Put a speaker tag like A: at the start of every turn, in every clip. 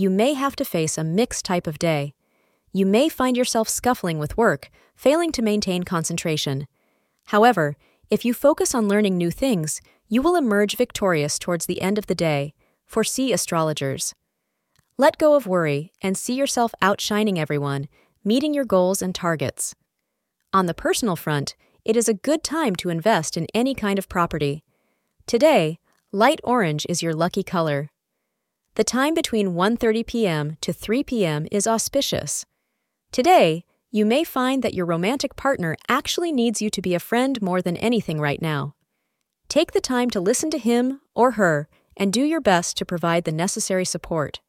A: you may have to face a mixed type of day. You may find yourself scuffling with work, failing to maintain concentration. However, if you focus on learning new things, you will emerge victorious towards the end of the day, foresee astrologers. Let go of worry and see yourself outshining everyone, meeting your goals and targets. On the personal front, it is a good time to invest in any kind of property. Today, light orange is your lucky color. The time between 1:30 p.m. to 3 p.m. is auspicious. Today, you may find that your romantic partner actually needs you to be a friend more than anything right now. Take the time to listen to him or her and do your best to provide the necessary support.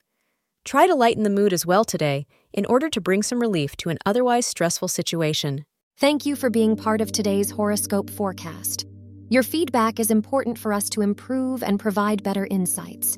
A: Try to lighten the mood as well today in order to bring some relief to an otherwise stressful situation.
B: Thank you for being part of today's horoscope forecast. Your feedback is important for us to improve and provide better insights.